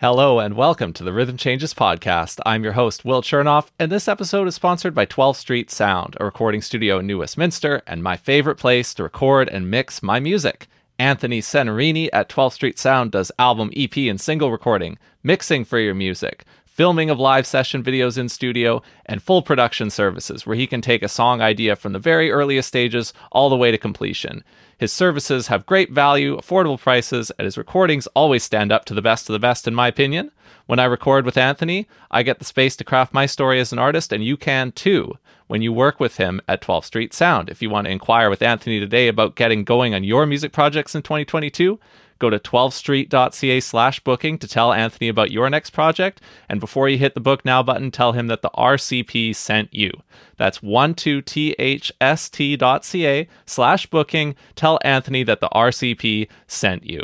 Hello and welcome to the Rhythm Changes podcast. I'm your host, Will Chernoff, and this episode is sponsored by 12th Street Sound, a recording studio in New Westminster, and my favorite place to record and mix my music. Anthony Senarini at 12th Street Sound does album, EP, and single recording, mixing for your music, filming of live session videos in studio, and full production services where he can take a song idea from the very earliest stages all the way to completion. His services have great value, affordable prices, and his recordings always stand up to the best of the best, in my opinion. When I record with Anthony, I get the space to craft my story as an artist, and you can too when you work with him at 12th Street Sound. If you want to inquire with Anthony today about getting going on your music projects in 2022, Go to 12thstreet.ca slash booking to tell Anthony about your next project. And before you hit the book now button, tell him that the RCP sent you. That's 12thst.ca slash booking. Tell Anthony that the RCP sent you.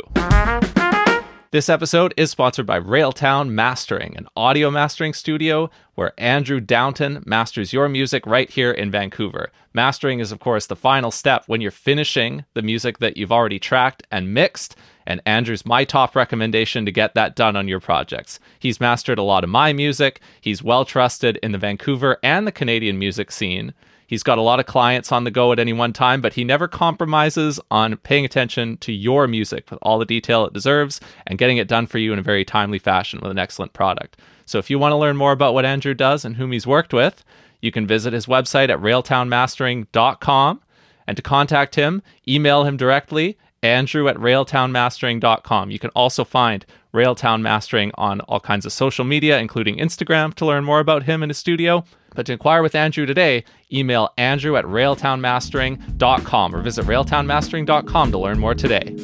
This episode is sponsored by Railtown Mastering, an audio mastering studio where Andrew Downton masters your music right here in Vancouver. Mastering is, of course, the final step when you're finishing the music that you've already tracked and mixed and Andrew's my top recommendation to get that done on your projects. He's mastered a lot of my music, he's well trusted in the Vancouver and the Canadian music scene. He's got a lot of clients on the go at any one time, but he never compromises on paying attention to your music with all the detail it deserves and getting it done for you in a very timely fashion with an excellent product. So if you want to learn more about what Andrew does and whom he's worked with, you can visit his website at railtownmastering.com. And to contact him, email him directly Andrew at railtownmastering.com. You can also find Railtown Mastering on all kinds of social media, including Instagram, to learn more about him and his studio. But to inquire with Andrew today, email andrew at railtownmastering.com or visit railtownmastering.com to learn more today.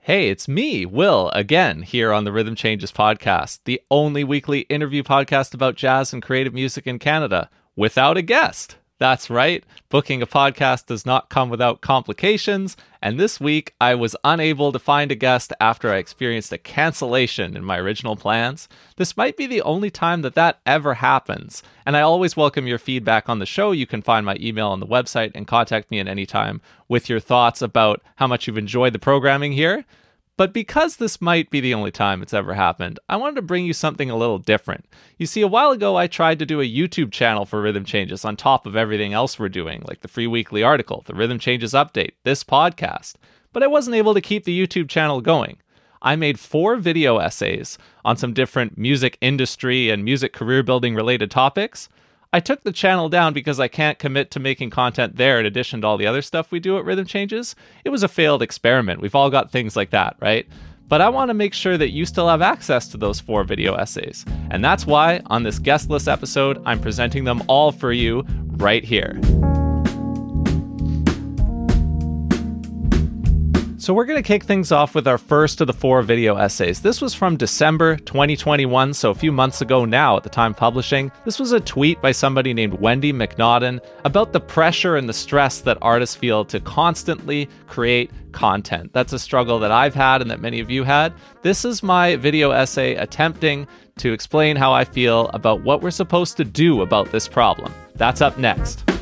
Hey, it's me, Will, again, here on the Rhythm Changes podcast, the only weekly interview podcast about jazz and creative music in Canada without a guest. That's right. Booking a podcast does not come without complications. And this week, I was unable to find a guest after I experienced a cancellation in my original plans. This might be the only time that that ever happens. And I always welcome your feedback on the show. You can find my email on the website and contact me at any time with your thoughts about how much you've enjoyed the programming here. But because this might be the only time it's ever happened, I wanted to bring you something a little different. You see, a while ago I tried to do a YouTube channel for Rhythm Changes on top of everything else we're doing, like the free weekly article, the Rhythm Changes update, this podcast. But I wasn't able to keep the YouTube channel going. I made four video essays on some different music industry and music career building related topics. I took the channel down because I can't commit to making content there in addition to all the other stuff we do at Rhythm Changes. It was a failed experiment. We've all got things like that, right? But I want to make sure that you still have access to those four video essays. And that's why on this guest list episode, I'm presenting them all for you right here. So, we're going to kick things off with our first of the four video essays. This was from December 2021, so a few months ago now at the time publishing. This was a tweet by somebody named Wendy MacNaughton about the pressure and the stress that artists feel to constantly create content. That's a struggle that I've had and that many of you had. This is my video essay attempting to explain how I feel about what we're supposed to do about this problem. That's up next.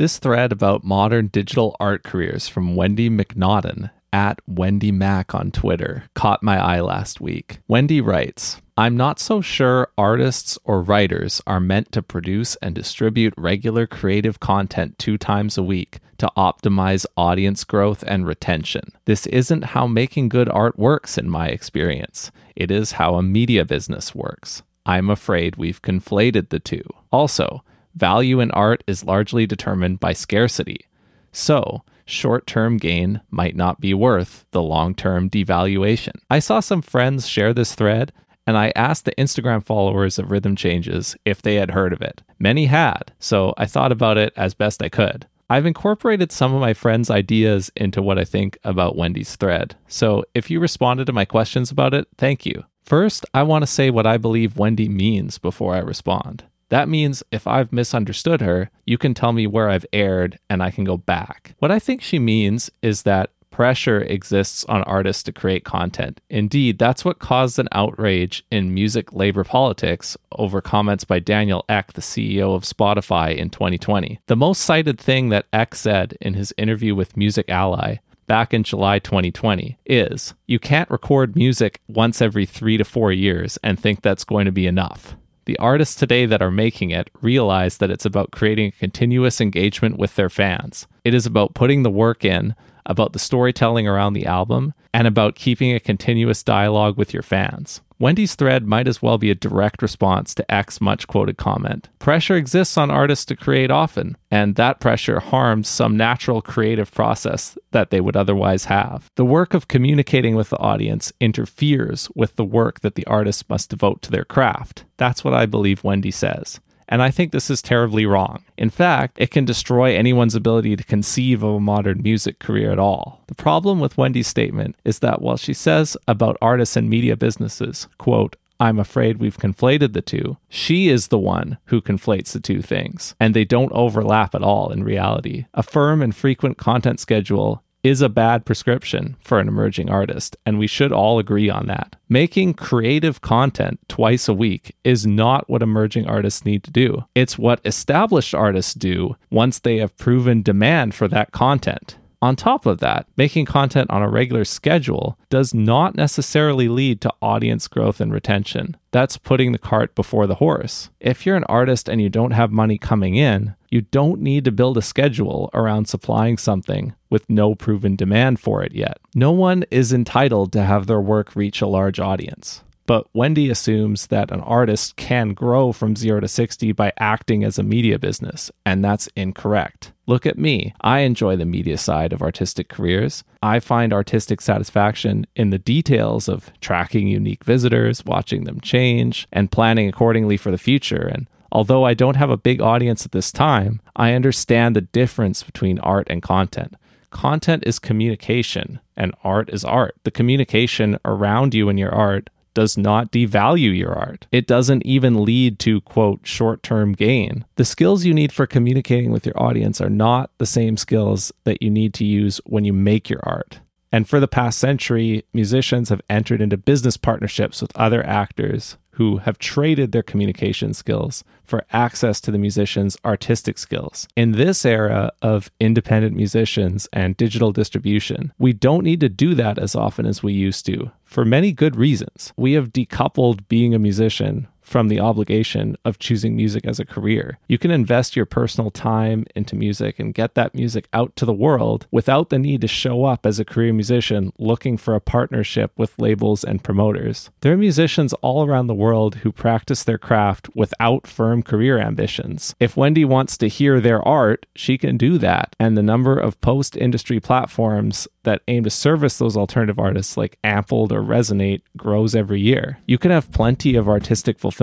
This thread about modern digital art careers from Wendy MacNaughton at Wendy Mac on Twitter caught my eye last week. Wendy writes, I'm not so sure artists or writers are meant to produce and distribute regular creative content two times a week to optimize audience growth and retention. This isn't how making good art works, in my experience. It is how a media business works. I'm afraid we've conflated the two. Also, value in art is largely determined by scarcity. So, short term gain might not be worth the long term devaluation. I saw some friends share this thread, and I asked the Instagram followers of Rhythm Changes if they had heard of it. Many had, so I thought about it as best I could. I've incorporated some of my friends' ideas into what I think about Wendy's thread. So if you responded to my questions about it, thank you. First, I want to say what I believe Wendy means before I respond. That means if I've misunderstood her, you can tell me where I've erred and I can go back. What I think she means is that pressure exists on artists to create content. Indeed, that's what caused an outrage in music labor politics over comments by Daniel Ek, the CEO of Spotify, in 2020. The most cited thing that Ek said in his interview with Music Ally back in July 2020 is you can't record music once every three to four years and think that's going to be enough. The artists today that are making it realize that it's about creating a continuous engagement with their fans. It is about putting the work in, about the storytelling around the album, and about keeping a continuous dialogue with your fans. Wendy's thread might as well be a direct response to Ek's much quoted comment. Pressure exists on artists to create often, and that pressure harms some natural creative process that they would otherwise have. The work of communicating with the audience interferes with the work that the artist must devote to their craft. That's what I believe Wendy says. And I think this is terribly wrong. In fact, it can destroy anyone's ability to conceive of a modern music career at all. The problem with Wendy's statement is that while she says about artists and media businesses, quote, I'm afraid we've conflated the two. She is the one who conflates the two things, and they don't overlap at all in reality. A firm and frequent content schedule is a bad prescription for an emerging artist, and we should all agree on that. Making creative content twice a week is not what emerging artists need to do. It's what established artists do once they have proven demand for that content. On top of that, making content on a regular schedule does not necessarily lead to audience growth and retention. That's putting the cart before the horse. If you're an artist and you don't have money coming in, you don't need to build a schedule around supplying something with no proven demand for it yet. No one is entitled to have their work reach a large audience. But Wendy assumes that an artist can grow from 0 to 60 by acting as a media business, and that's incorrect. Look at me. I enjoy the media side of artistic careers. I find artistic satisfaction in the details of tracking unique visitors, watching them change, and planning accordingly for the future. And although I don't have a big audience at this time, I understand the difference between art and content. Content is communication, and art is art. The communication around you and your art does not devalue your art. It doesn't even lead to, quote, short term gain. The skills you need for communicating with your audience are not the same skills that you need to use when you make your art. And for the past century, musicians have entered into business partnerships with other actors who have traded their communication skills for access to the musician's artistic skills. In this era of independent musicians and digital distribution, we don't need to do that as often as we used to for many good reasons. We have decoupled being a musician from the obligation of choosing music as a career. You can invest your personal time into music and get that music out to the world without the need to show up as a career musician looking for a partnership with labels and promoters. There are musicians all around the world who practice their craft without firm career ambitions. If Wendy wants to hear their art, she can do that. And the number of post industry platforms that aim to service those alternative artists like Ampled or Resonate grows every year. You can have plenty of artistic fulfillment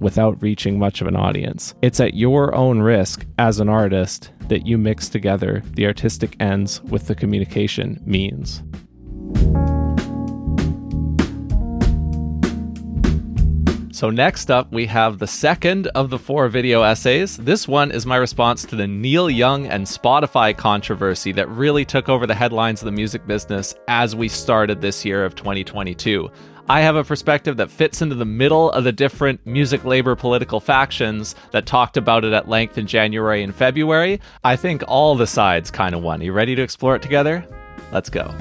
without reaching much of an audience. It's at your own risk as an artist that you mix together the artistic ends with the communication means. So, next up, we have the second of the four video essays. This one is my response to the Neil Young and Spotify controversy that really took over the headlines of the music business as we started this year of 2022. I have a perspective that fits into the middle of the different music labor political factions that talked about it at length in January and February. I think all the sides kind of won. You ready to explore it together? Let's go.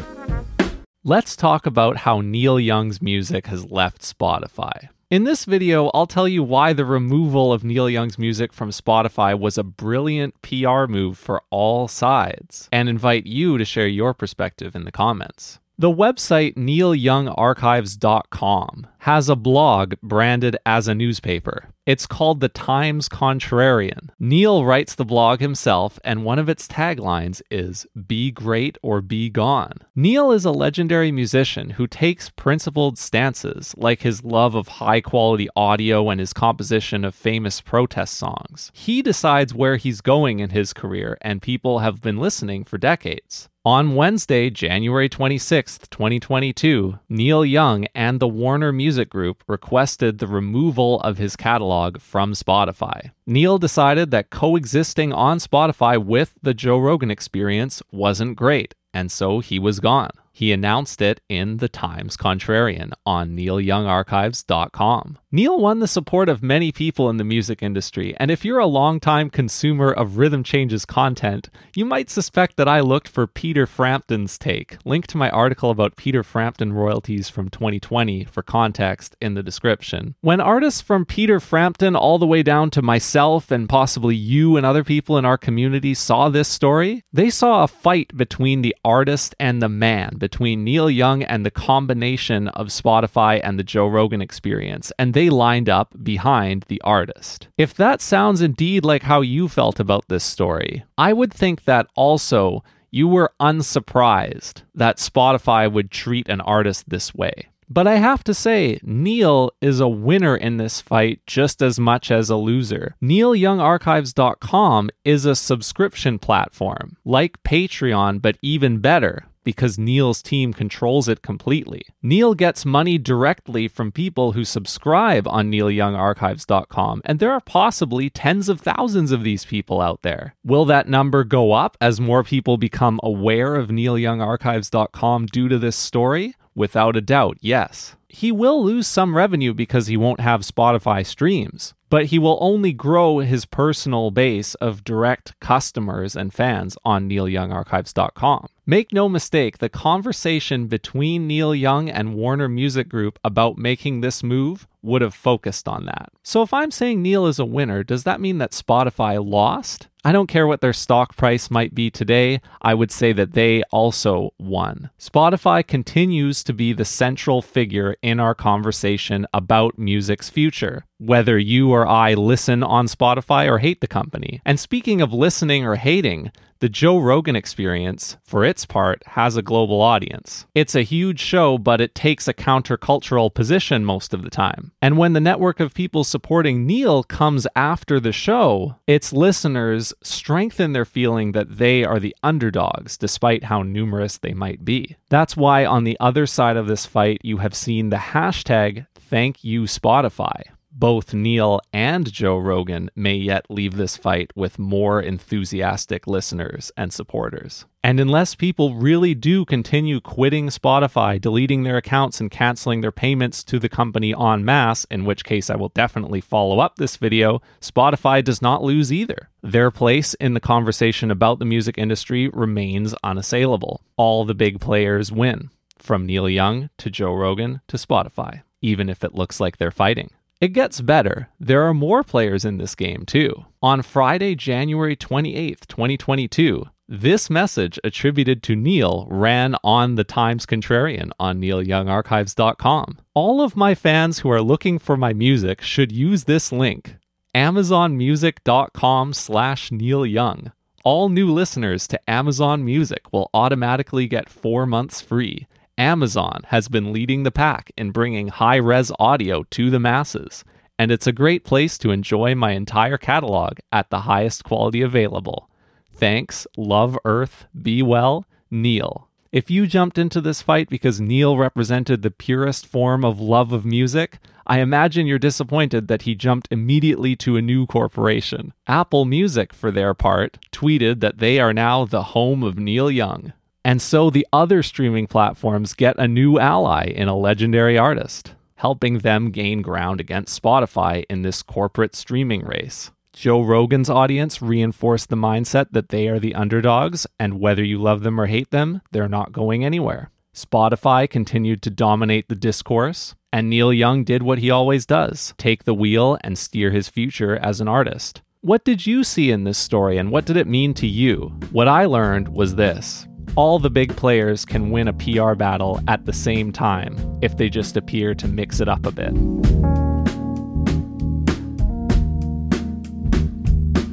Let's talk about how Neil Young's music has left Spotify. In this video, I'll tell you why the removal of Neil Young's music from Spotify was a brilliant PR move for all sides, and invite you to share your perspective in the comments. The website neilyoungarchives.com has a blog branded as a newspaper. It's called the Times Contrarian. Neil writes the blog himself, and one of its taglines is Be Great or Be Gone. Neil is a legendary musician who takes principled stances, like his love of high quality audio and his composition of famous protest songs. He decides where he's going in his career, and people have been listening for decades. On Wednesday, January 26, 2022, Neil Young and the Warner Music Group requested the removal of his catalog from Spotify. Neil decided that coexisting on Spotify with the Joe Rogan experience wasn't great and so he was gone. He announced it in the Times Contrarian on neilyoungarchives.com. Neil won the support of many people in the music industry, and if you're a longtime consumer of Rhythm Changes content, you might suspect that I looked for Peter Frampton's take. Link to my article about Peter Frampton royalties from 2020 for context in the description. When artists from Peter Frampton all the way down to myself and possibly you and other people in our community saw this story, they saw a fight between the artist and the man between Neil Young and the combination of Spotify and the Joe Rogan experience, and they lined up behind the artist. If that sounds indeed like how you felt about this story, I would think that also you were unsurprised that Spotify would treat an artist this way. But I have to say, Neil is a winner in this fight just as much as a loser. NeilYoungArchives.com is a subscription platform, like Patreon, but even better because Neil's team controls it completely. Neil gets money directly from people who subscribe on neilyoungarchives.com, and there are possibly tens of thousands of these people out there. Will that number go up as more people become aware of neilyoungarchives.com due to this story? Without a doubt, yes. He will lose some revenue because he won't have Spotify streams, but he will only grow his personal base of direct customers and fans on neilyoungarchives.com. Make no mistake, the conversation between Neil Young and Warner Music Group about making this move would have focused on that. So if I'm saying Neil is a winner, does that mean that Spotify lost? I don't care what their stock price might be today, I would say that they also won. Spotify continues to be the central figure in our conversation about music's future, whether you or I listen on Spotify or hate the company. And speaking of listening or hating, the Joe Rogan experience, for its part, has a global audience. It's a huge show, but it takes a countercultural position most of the time. And when the network of people supporting Neil comes after the show, its listeners strengthen their feeling that they are the underdogs, despite how numerous they might be. That's why on the other side of this fight, you have seen the hashtag thank you Spotify both Neil and Joe Rogan may yet leave this fight with more enthusiastic listeners and supporters. And unless people really do continue quitting Spotify, deleting their accounts, and canceling their payments to the company en masse, in which case I will definitely follow up this video, Spotify does not lose either. Their place in the conversation about the music industry remains unassailable. All the big players win, from Neil Young to Joe Rogan to Spotify, even if it looks like they're fighting. It gets better. There are more players in this game, too. On Friday, January 28th, 2022, this message attributed to Neil ran on the Times Contrarian on neilyoungarchives.com. All of my fans who are looking for my music should use this link amazonmusic.com slash Neil Young. All new listeners to Amazon Music will automatically get four months free. Amazon has been leading the pack in bringing high res audio to the masses, and it's a great place to enjoy my entire catalog at the highest quality available. Thanks, love Earth, be well, Neil. If you jumped into this fight because Neil represented the purest form of love of music, I imagine you're disappointed that he jumped immediately to a new corporation. Apple Music, for their part, tweeted that they are now the home of Neil Young. And so the other streaming platforms get a new ally in a legendary artist, helping them gain ground against Spotify in this corporate streaming race. Joe Rogan's audience reinforced the mindset that they are the underdogs, and whether you love them or hate them, they're not going anywhere. Spotify continued to dominate the discourse, and Neil Young did what he always does take the wheel and steer his future as an artist. What did you see in this story, and what did it mean to you? What I learned was this all the big players can win a PR battle at the same time if they just appear to mix it up a bit.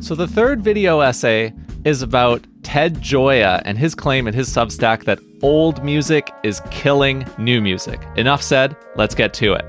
So, the third video essay is about Ted Gioia and his claim in his Substack that old music is killing new music. Enough said, let's get to it.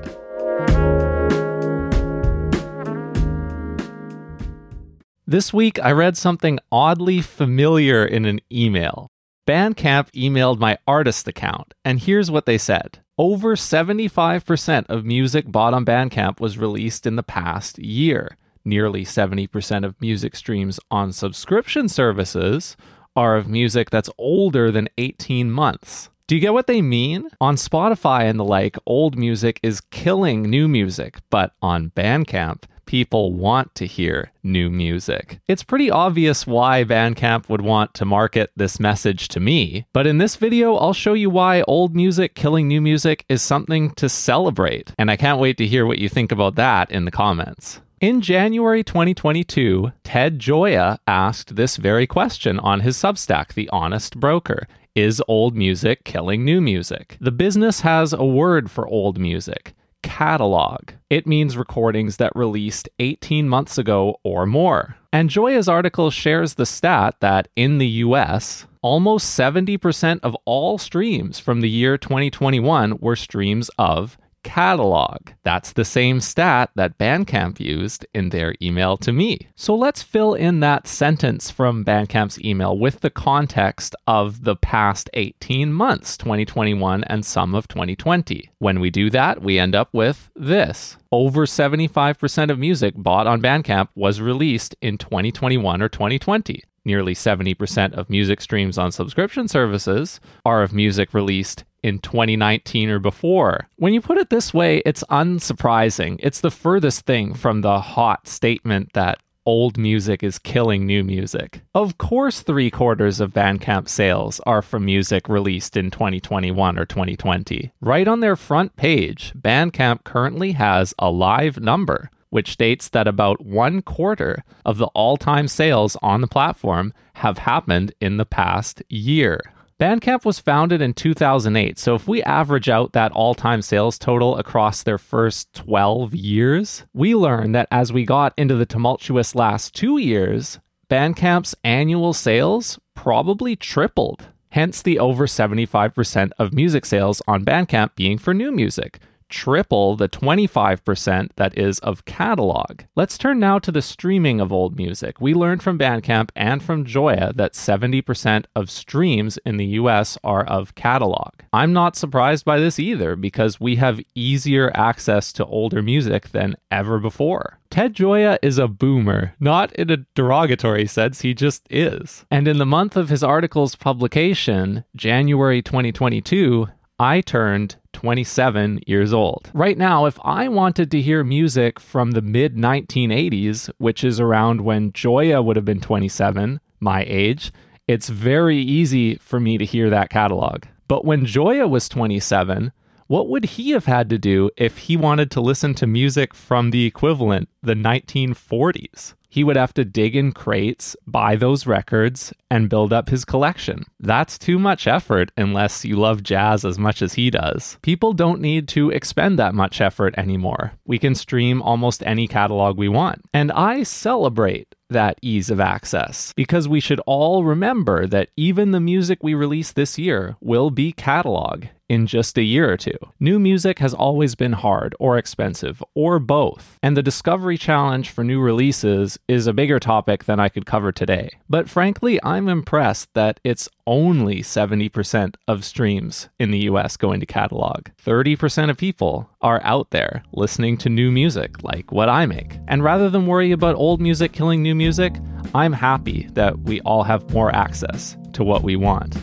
This week, I read something oddly familiar in an email. Bandcamp emailed my artist account, and here's what they said. Over 75% of music bought on Bandcamp was released in the past year. Nearly 70% of music streams on subscription services are of music that's older than 18 months. Do you get what they mean? On Spotify and the like, old music is killing new music, but on Bandcamp, people want to hear new music. It's pretty obvious why Bandcamp would want to market this message to me, but in this video, I'll show you why old music killing new music is something to celebrate, and I can't wait to hear what you think about that in the comments. In January 2022, Ted Gioia asked this very question on his Substack, The Honest Broker. Is old music killing new music? The business has a word for old music catalog. It means recordings that released 18 months ago or more. And Gioia's article shares the stat that in the US, almost 70% of all streams from the year 2021 were streams of catalog. That's the same stat that Bandcamp used in their email to me. So let's fill in that sentence from Bandcamp's email with the context of the past 18 months, 2021 and some of 2020. When we do that, we end up with this. Over 75% of music bought on Bandcamp was released in 2021 or 2020 nearly 70% of music streams on subscription services are of music released in 2019 or before. When you put it this way, it's unsurprising. It's the furthest thing from the hot statement that old music is killing new music. Of course, three quarters of Bandcamp sales are from music released in 2021 or 2020. Right on their front page, Bandcamp currently has a live number, which states that about one quarter of the all time sales on the platform have happened in the past year. Bandcamp was founded in 2008, so if we average out that all time sales total across their first 12 years, we learn that as we got into the tumultuous last two years, Bandcamp's annual sales probably tripled. Hence the over 75% of music sales on Bandcamp being for new music, triple the 25% that is of catalog. Let's turn now to the streaming of old music. We learned from Bandcamp and from Gioia that 70% of streams in the US are of catalog. I'm not surprised by this either because we have easier access to older music than ever before. Ted Gioia is a boomer, not in a derogatory sense, he just is. And in the month of his article's publication, January 2022, I turned 27 years old. Right now, if I wanted to hear music from the mid 1980s, which is around when Gioia would have been 27, my age, it's very easy for me to hear that catalog. But when Gioia was 27, what would he have had to do if he wanted to listen to music from the equivalent, the 1940s? he would have to dig in crates, buy those records, and build up his collection. That's too much effort unless you love jazz as much as he does. People don't need to expend that much effort anymore. We can stream almost any catalog we want. And I celebrate that ease of access because we should all remember that even the music we release this year will be catalog in just a year or two. New music has always been hard or expensive or both, and the discovery challenge for new releases is a bigger topic than I could cover today. But frankly, I'm impressed that it's only 70% of streams in the US going into catalog. 30% of people are out there listening to new music like what I make. And rather than worry about old music killing new music, I'm happy that we all have more access to what we want.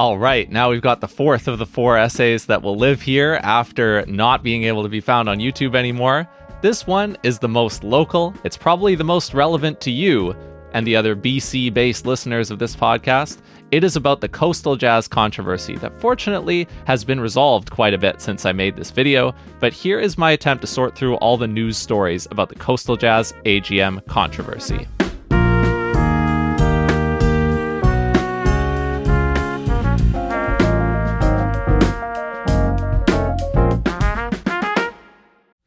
All right, now we've got the fourth of the four essays that will live here after not being able to be found on YouTube anymore. This one is the most local, it's probably the most relevant to you and the other BC based listeners of this podcast. It is about the coastal jazz controversy that fortunately has been resolved quite a bit since I made this video, but here is my attempt to sort through all the news stories about the coastal jazz AGM controversy.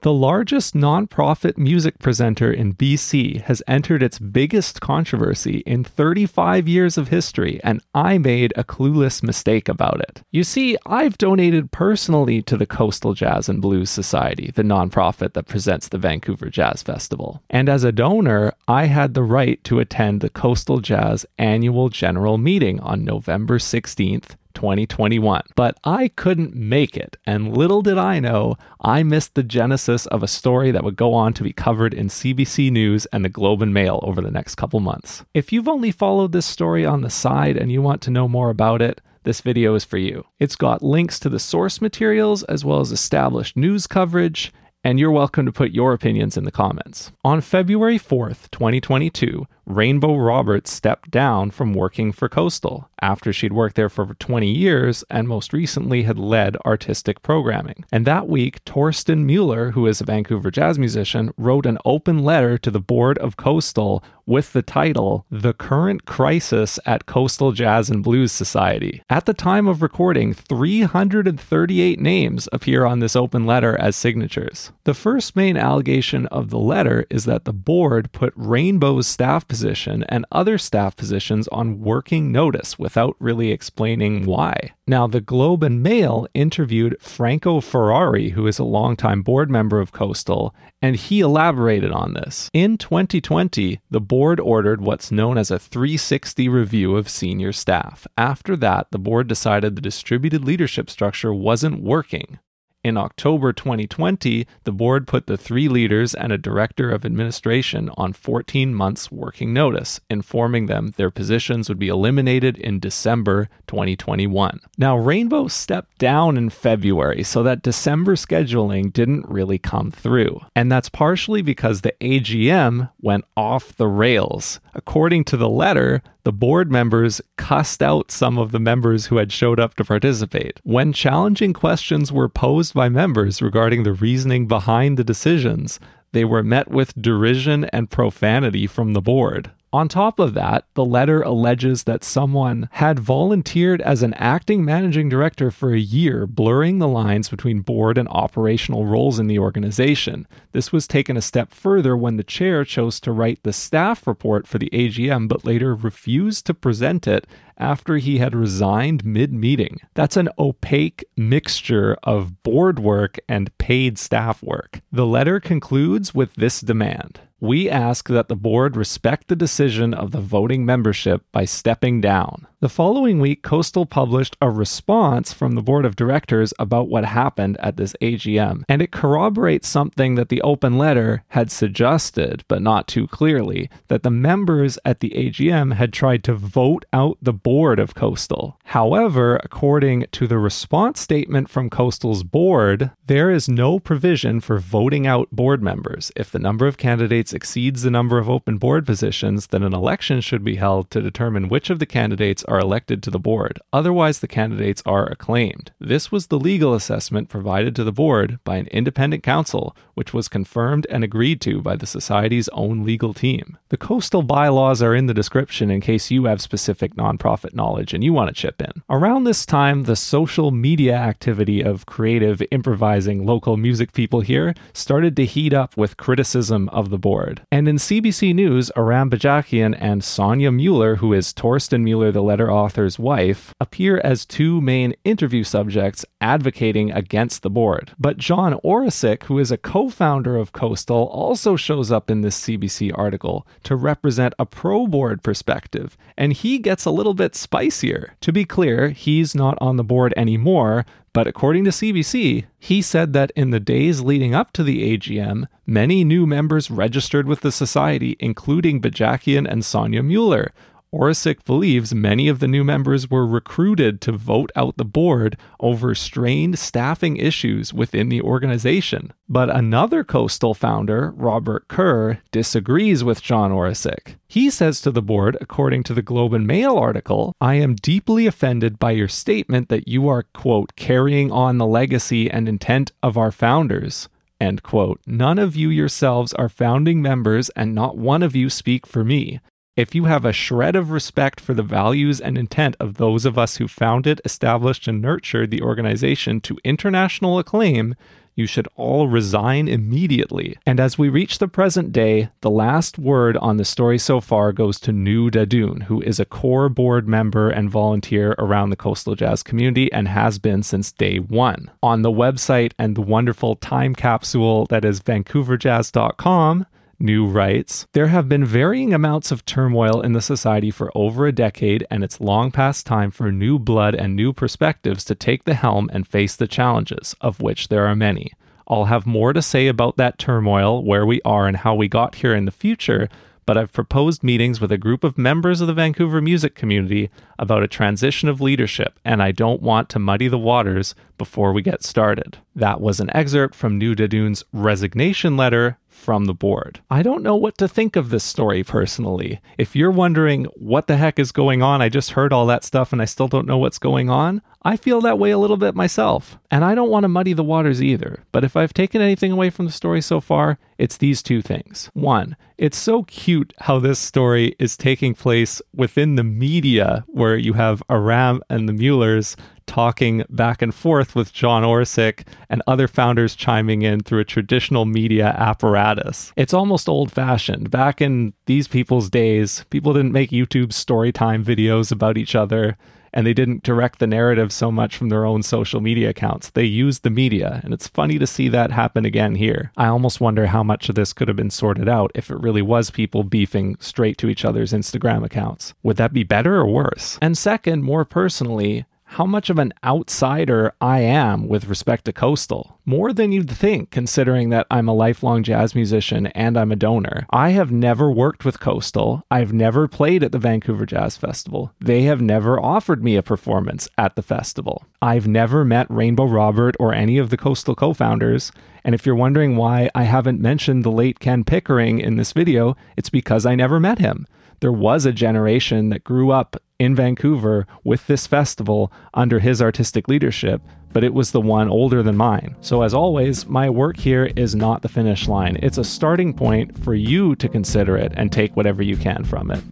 The largest nonprofit music presenter in BC has entered its biggest controversy in 35 years of history, and I made a clueless mistake about it. You see, I've donated personally to the Coastal Jazz and Blues Society, the nonprofit that presents the Vancouver Jazz Festival. And as a donor, I had the right to attend the Coastal Jazz annual general meeting on November 16th, 2021. But I couldn't make it, and little did I know, I missed the genesis of a story that would go on to be covered in CBC News and the Globe and Mail over the next couple months. If you've only followed this story on the side and you want to know more about it, this video is for you. It's got links to the source materials as well as established news coverage and you're welcome to put your opinions in the comments. On February 4th, 2022, Rainbow Roberts stepped down from working for Coastal after she'd worked there for 20 years and most recently had led artistic programming. And that week, Torsten Mueller, who is a Vancouver jazz musician, wrote an open letter to the board of Coastal with the title The Current Crisis at Coastal Jazz and Blues Society. At the time of recording, 338 names appear on this open letter as signatures. The first main allegation of the letter is that the board put Rainbow's staff position and other staff positions on working notice without really explaining why. Now, the Globe and Mail interviewed Franco Ferrari, who is a longtime board member of Coastal, and he elaborated on this. In 2020, the board ordered what's known as a 360 review of senior staff. After that, the board decided the distributed leadership structure wasn't working. In October 2020, the board put the three leaders and a director of administration on 14 months' working notice, informing them their positions would be eliminated in December 2021. Now, Rainbow stepped down in February, so that December scheduling didn't really come through. And that's partially because the AGM went off the rails. According to the letter, the board members cussed out some of the members who had showed up to participate. When challenging questions were posed by members regarding the reasoning behind the decisions, they were met with derision and profanity from the board. On top of that, the letter alleges that someone had volunteered as an acting managing director for a year, blurring the lines between board and operational roles in the organization. This was taken a step further when the chair chose to write the staff report for the AGM, but later refused to present it after he had resigned mid meeting. That's an opaque mixture of board work and paid staff work. The letter concludes with this demand we ask that the board respect the decision of the voting membership by stepping down. The following week, Coastal published a response from the board of directors about what happened at this AGM, and it corroborates something that the open letter had suggested, but not too clearly, that the members at the AGM had tried to vote out the board of Coastal. However, according to the response statement from Coastal's board, there is no provision for voting out board members. If the number of candidates exceeds the number of open board positions, then an election should be held to determine which of the candidates are elected to the board. Otherwise, the candidates are acclaimed. This was the legal assessment provided to the board by an independent counsel, which was confirmed and agreed to by the Society's own legal team. The coastal bylaws are in the description in case you have specific nonprofit knowledge and you want to chip in. Around this time, the social media activity of creative, improvising local music people here started to heat up with criticism of the board. And in CBC News, Aram Bajakian and Sonia Mueller, who is Torsten Mueller, the letter author's wife, appear as two main interview subjects advocating against the board. But John Orysik, who is a co founder of Coastal, also shows up in this CBC article to represent a pro board perspective, and he gets a little bit spicier. To be clear, he's not on the board anymore, but according to CBC, he said that in the days leading up to the AGM, many new members registered with the society, including Bajakian and Sonia Mueller, Orysik believes many of the new members were recruited to vote out the board over strained staffing issues within the organization. But another coastal founder, Robert Kerr, disagrees with John Orysik. He says to the board, according to the Globe and Mail article, I am deeply offended by your statement that you are, quote, carrying on the legacy and intent of our founders. End quote. None of you yourselves are founding members, and not one of you speak for me. If you have a shred of respect for the values and intent of those of us who founded, established, and nurtured the organization to international acclaim, you should all resign immediately. And as we reach the present day, the last word on the story so far goes to Nou Dadoun, who is a core board member and volunteer around the coastal jazz community and has been since day one. On the website and the wonderful time capsule that is vancouverjazz.com, Nou writes There have been varying amounts of turmoil in the society for over a decade, and it's long past time for new blood and new perspectives to take the helm and face the challenges, of which there are many. I'll have more to say about that turmoil, where we are, and how we got here in the future, but I've proposed meetings with a group of members of the Vancouver music community about a transition of leadership, and I don't want to muddy the waters before we get started. That was an excerpt from Nou Dadoun's resignation letter from the board. I don't know what to think of this story personally. If you're wondering what the heck is going on, I just heard all that stuff and I still don't know what's going on. I feel that way a little bit myself. And I don't want to muddy the waters either. But if I've taken anything away from the story so far, it's these two things. One, it's so cute how this story is taking place within the media where you have Aram and the Muellers talking back and forth with John Orysik and other founders chiming in through a traditional media apparatus. It's almost old fashioned. Back in these people's days, people didn't make YouTube story time videos about each other and they didn't direct the narrative so much from their own social media accounts. They used the media, and it's funny to see that happen again here. I almost wonder how much of this could have been sorted out if it really was people beefing straight to each other's Instagram accounts. Would that be better or worse? And second, more personally, how much of an outsider I am with respect to Coastal. More than you'd think, considering that I'm a lifelong jazz musician and I'm a donor. I have never worked with Coastal. I've never played at the Vancouver Jazz Festival. They have never offered me a performance at the festival. I've never met Rainbow Robert or any of the Coastal co founders. And if you're wondering why I haven't mentioned the late Ken Pickering in this video, it's because I never met him there was a generation that grew up in Vancouver with this festival under his artistic leadership, but it was the one older than mine. So, as always, my work here is not the finish line. It's a starting point for you to consider it and take whatever you can from it.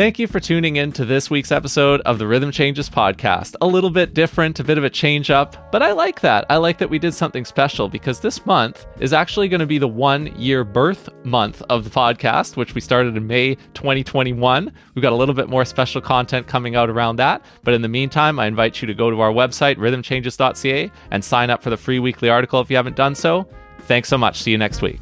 Thank you for tuning in to this week's episode of the Rhythm Changes podcast. A little bit different, a bit of a change up, but I like that. I like that we did something special because this month is actually going to be the one year birth month of the podcast, which we started in May 2021. We've got a little bit more special content coming out around that. But in the meantime, I invite you to go to our website, rhythmchanges.ca, and sign up for the free weekly article if you haven't done so. Thanks so much. See you next week.